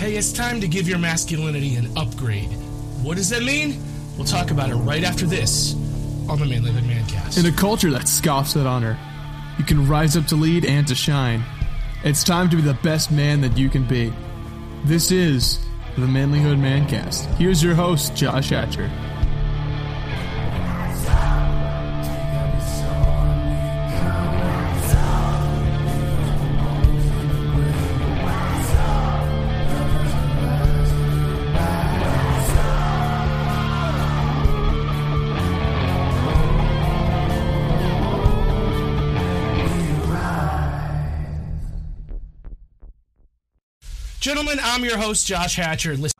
Hey, it's time to give your masculinity an upgrade. What does that mean? We'll talk about it right after this on the Manlyhood Mancast. In a culture that scoffs at honor, you can rise up to lead and to shine. It's time to be the best man that you can be. This is the Manlyhood Mancast. Here's your host, Josh Hatcher. Gentlemen, I'm your host, Josh Hatcher. Listen,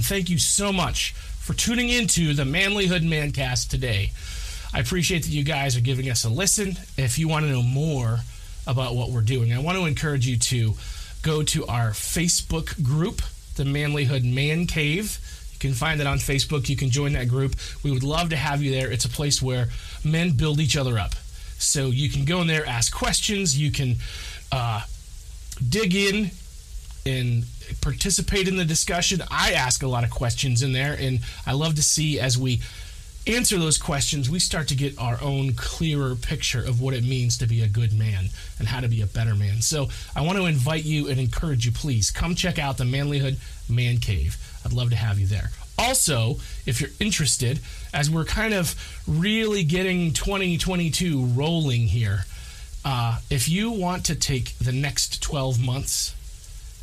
thank you so much for tuning into the Manlyhood Mancast today. I appreciate that you guys are giving us a listen. If you want to know more about what we're doing, I want to encourage you to go to our Facebook group, the Manlyhood Man Cave. You can find it on Facebook. You can join that group. We would love to have you there. It's a place where men build each other up. So you can go in there, ask questions. You can uh, dig in and participate in the discussion. I ask a lot of questions in there, and I love to see as we answer those questions, we start to get our own clearer picture of what it means to be a good man and how to be a better man. So I want to invite you and encourage you, please come check out the Manlyhood Man Cave. I'd love to have you there. Also, if you're interested, as we're kind of really getting 2022 rolling here, uh, if you want to take the next 12 months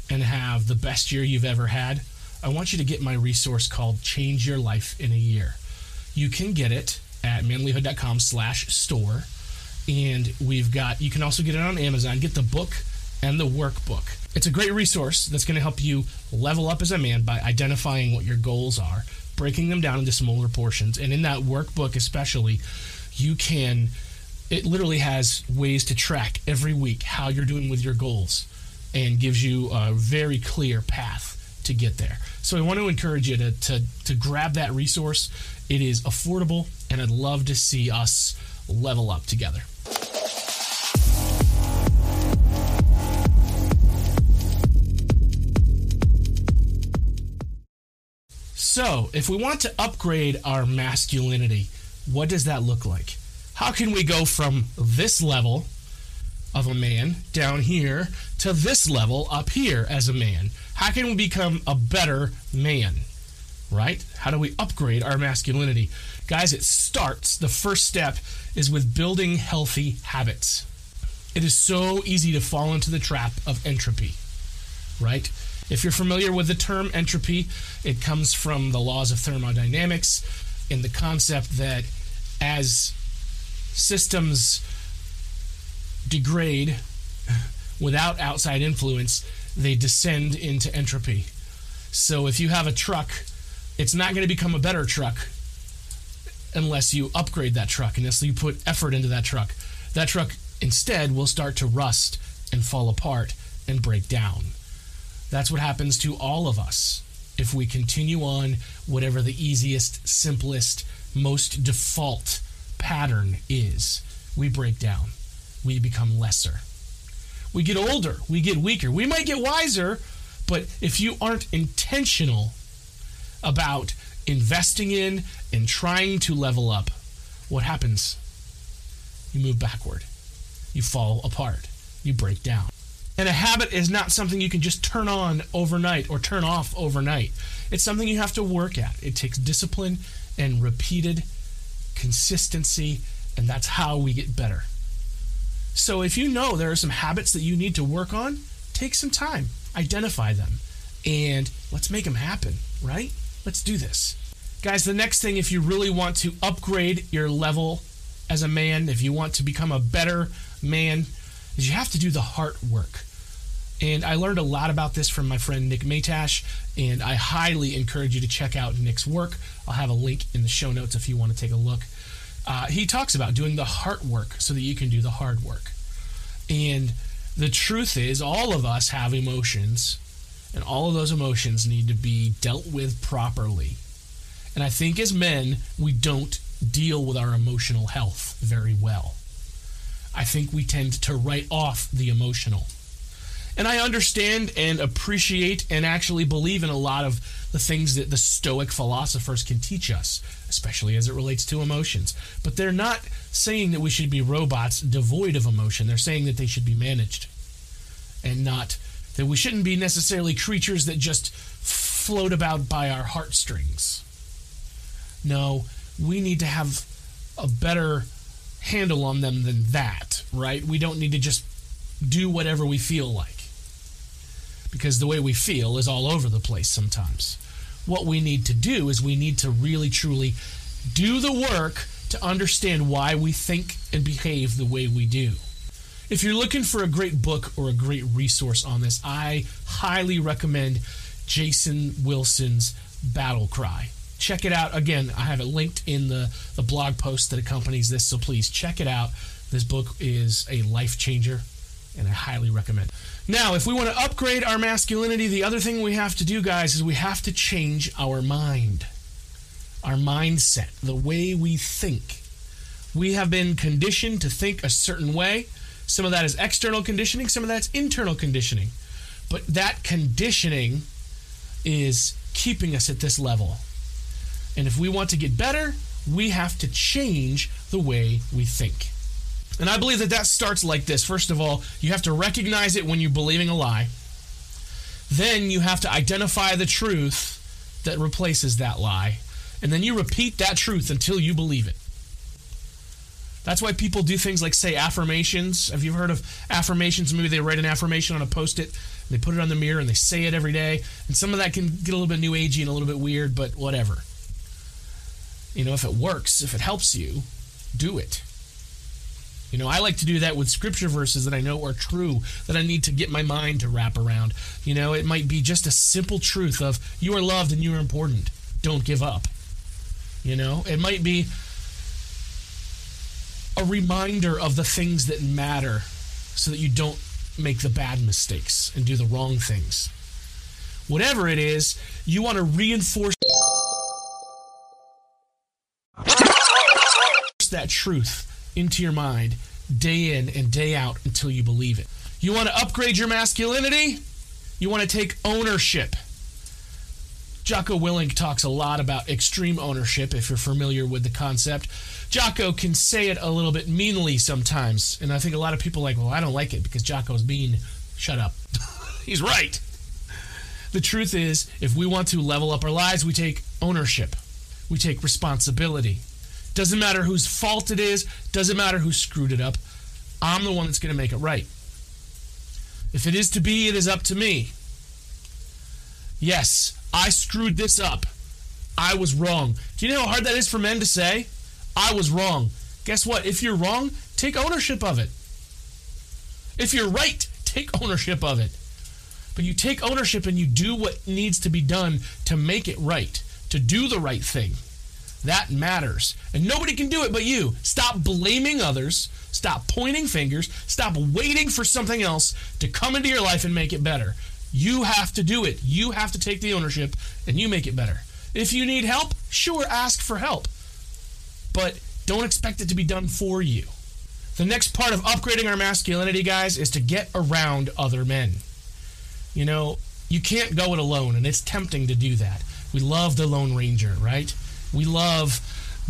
and have the best year you've ever had, I want you to get my resource called Change Your Life in a Year. You can get it at manlyhood.com slash store. And we've got, you can also get it on Amazon. Get the book and the workbook. It's a great resource that's going to help you level up as a man by identifying what your goals are, breaking them down into smaller portions. And in that workbook, especially, you can, it literally has ways to track every week how you're doing with your goals and gives you a very clear path to get there. So I want to encourage you to, to, to grab that resource. It is affordable, and I'd love to see us level up together. So, if we want to upgrade our masculinity, what does that look like? How can we go from this level of a man down here to this level up here as a man? How can we become a better man? Right? How do we upgrade our masculinity? Guys, it starts, the first step is with building healthy habits. It is so easy to fall into the trap of entropy, right? If you're familiar with the term entropy, it comes from the laws of thermodynamics in the concept that as systems degrade without outside influence, they descend into entropy. So if you have a truck, it's not going to become a better truck unless you upgrade that truck, unless you put effort into that truck. That truck instead will start to rust and fall apart and break down. That's what happens to all of us if we continue on whatever the easiest, simplest, most default pattern is. We break down, we become lesser. We get older, we get weaker. We might get wiser, but if you aren't intentional about investing in and trying to level up, what happens? You move backward, you fall apart, you break down. And a habit is not something you can just turn on overnight or turn off overnight. It's something you have to work at. It takes discipline and repeated consistency, and that's how we get better. So if you know there are some habits that you need to work on, take some time, identify them, and let's make them happen, right? Let's do this. Guys, the next thing, if you really want to upgrade your level as a man, if you want to become a better man, is you have to do the heart work. And I learned a lot about this from my friend Nick Matash, and I highly encourage you to check out Nick's work. I'll have a link in the show notes if you want to take a look. Uh, he talks about doing the heart work so that you can do the hard work. And the truth is, all of us have emotions, and all of those emotions need to be dealt with properly. And I think as men, we don't deal with our emotional health very well. I think we tend to write off the emotional. And I understand and appreciate and actually believe in a lot of the things that the Stoic philosophers can teach us, especially as it relates to emotions. But they're not saying that we should be robots devoid of emotion. They're saying that they should be managed and not that we shouldn't be necessarily creatures that just float about by our heartstrings. No, we need to have a better handle on them than that, right? We don't need to just do whatever we feel like because the way we feel is all over the place sometimes. What we need to do is we need to really truly do the work to understand why we think and behave the way we do. If you're looking for a great book or a great resource on this, I highly recommend Jason Wilson's Battle Cry. Check it out. Again, I have it linked in the, the blog post that accompanies this, so please check it out. This book is a life changer, and I highly recommend. Now, if we want to upgrade our masculinity, the other thing we have to do, guys, is we have to change our mind, our mindset, the way we think. We have been conditioned to think a certain way. Some of that is external conditioning, some of that's internal conditioning. But that conditioning is keeping us at this level. And if we want to get better, we have to change the way we think. And I believe that that starts like this. First of all, you have to recognize it when you're believing a lie. Then you have to identify the truth that replaces that lie. And then you repeat that truth until you believe it. That's why people do things like say affirmations. Have you heard of affirmations? Maybe they write an affirmation on a post it, they put it on the mirror, and they say it every day. And some of that can get a little bit new agey and a little bit weird, but whatever. You know, if it works, if it helps you, do it. You know, I like to do that with scripture verses that I know are true, that I need to get my mind to wrap around. You know, it might be just a simple truth of you are loved and you are important. Don't give up. You know, it might be a reminder of the things that matter so that you don't make the bad mistakes and do the wrong things. Whatever it is, you want to reinforce that truth into your mind day in and day out until you believe it. You want to upgrade your masculinity? You want to take ownership. Jocko Willink talks a lot about extreme ownership, if you're familiar with the concept. Jocko can say it a little bit meanly sometimes, and I think a lot of people like, well, I don't like it because Jocko's mean. Shut up. He's right. The truth is, if we want to level up our lives, we take ownership, we take responsibility. Doesn't matter whose fault it is, doesn't matter who screwed it up. I'm the one that's going to make it right. If it is to be, it is up to me. Yes, I screwed this up. I was wrong. Do you know how hard that is for men to say? I was wrong. Guess what? If you're wrong, take ownership of it. If you're right, take ownership of it. But you take ownership and you do what needs to be done to make it right, to do the right thing. That matters. And nobody can do it but you. Stop blaming others. Stop pointing fingers. Stop waiting for something else to come into your life and make it better. You have to do it. You have to take the ownership and you make it better. If you need help, sure, ask for help. But don't expect it to be done for you. The next part of upgrading our masculinity, guys, is to get around other men. You know, you can't go it alone, and it's tempting to do that. We love the Lone Ranger, right? We love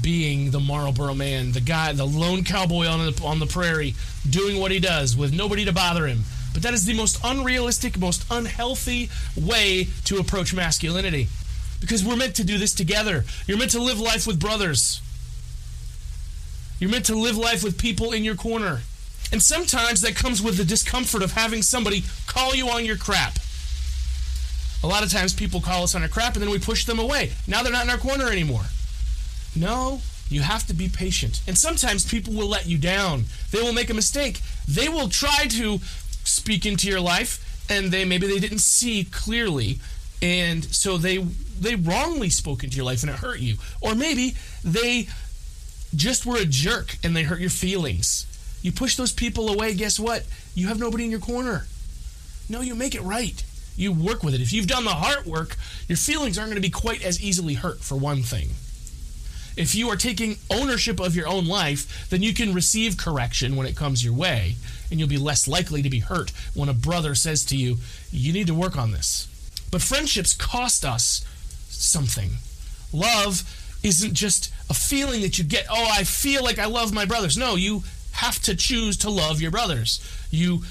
being the Marlboro man, the guy, the lone cowboy on the, on the prairie, doing what he does with nobody to bother him. But that is the most unrealistic, most unhealthy way to approach masculinity. Because we're meant to do this together. You're meant to live life with brothers. You're meant to live life with people in your corner. And sometimes that comes with the discomfort of having somebody call you on your crap. A lot of times people call us on our crap and then we push them away. Now they're not in our corner anymore. No, you have to be patient. And sometimes people will let you down. They will make a mistake. They will try to speak into your life and they maybe they didn't see clearly and so they they wrongly spoke into your life and it hurt you. Or maybe they just were a jerk and they hurt your feelings. You push those people away, guess what? You have nobody in your corner. No, you make it right. You work with it. If you've done the heart work, your feelings aren't going to be quite as easily hurt, for one thing. If you are taking ownership of your own life, then you can receive correction when it comes your way, and you'll be less likely to be hurt when a brother says to you, You need to work on this. But friendships cost us something. Love isn't just a feeling that you get, oh, I feel like I love my brothers. No, you have to choose to love your brothers. You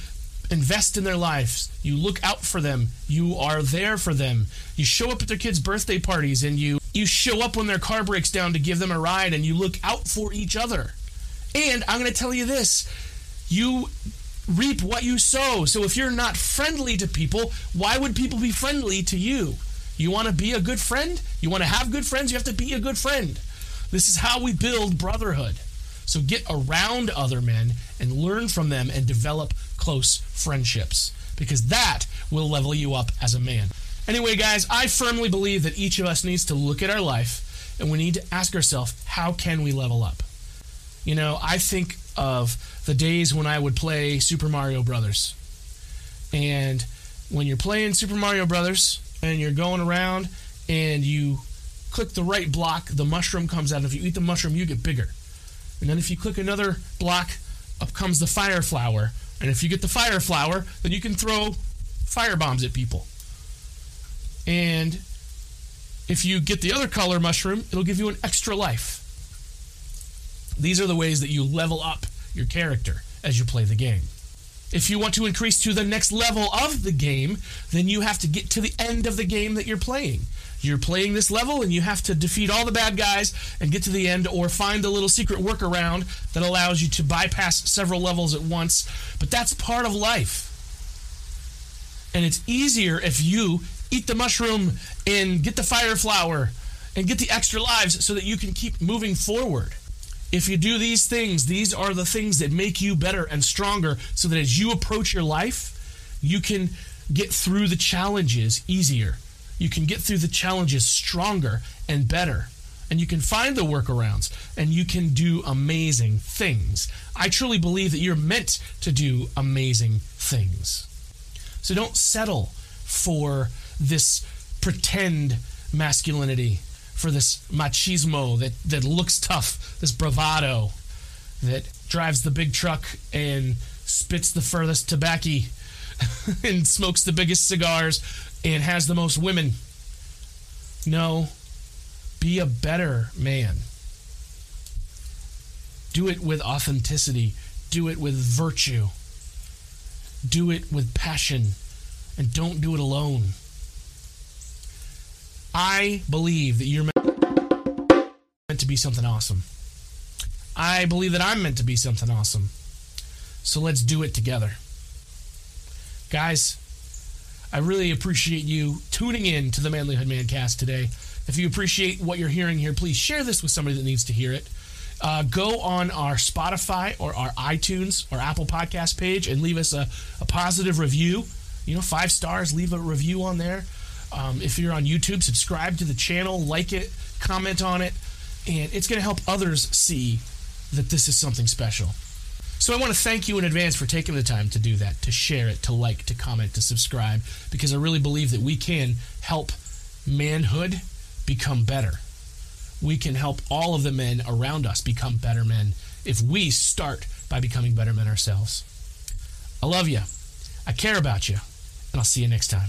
invest in their lives. You look out for them. You are there for them. You show up at their kids' birthday parties and you you show up when their car breaks down to give them a ride and you look out for each other. And I'm going to tell you this, you reap what you sow. So if you're not friendly to people, why would people be friendly to you? You want to be a good friend? You want to have good friends? You have to be a good friend. This is how we build brotherhood. So get around other men and learn from them and develop close friendships because that will level you up as a man. Anyway, guys, I firmly believe that each of us needs to look at our life and we need to ask ourselves, how can we level up? You know, I think of the days when I would play Super Mario Brothers. And when you're playing Super Mario Brothers and you're going around and you click the right block, the mushroom comes out. If you eat the mushroom, you get bigger. And then if you click another block, up comes the fire flower. And if you get the fire flower, then you can throw fire bombs at people. And if you get the other color mushroom, it'll give you an extra life. These are the ways that you level up your character as you play the game. If you want to increase to the next level of the game, then you have to get to the end of the game that you're playing. You're playing this level and you have to defeat all the bad guys and get to the end or find a little secret workaround that allows you to bypass several levels at once. But that's part of life. And it's easier if you eat the mushroom and get the fire flower and get the extra lives so that you can keep moving forward. If you do these things, these are the things that make you better and stronger so that as you approach your life, you can get through the challenges easier you can get through the challenges stronger and better. And you can find the workarounds and you can do amazing things. I truly believe that you're meant to do amazing things. So don't settle for this pretend masculinity, for this machismo that, that looks tough, this bravado that drives the big truck and spits the furthest tobacco and smokes the biggest cigars and has the most women. No, be a better man. Do it with authenticity, do it with virtue, do it with passion, and don't do it alone. I believe that you're meant to be something awesome. I believe that I'm meant to be something awesome. So let's do it together. Guys, I really appreciate you tuning in to the Manlyhood Mancast today. If you appreciate what you're hearing here, please share this with somebody that needs to hear it. Uh, go on our Spotify or our iTunes or Apple Podcast page and leave us a, a positive review. You know, five stars, leave a review on there. Um, if you're on YouTube, subscribe to the channel, like it, comment on it, and it's going to help others see that this is something special. So I want to thank you in advance for taking the time to do that, to share it, to like, to comment, to subscribe, because I really believe that we can help manhood become better. We can help all of the men around us become better men if we start by becoming better men ourselves. I love you. I care about you. And I'll see you next time.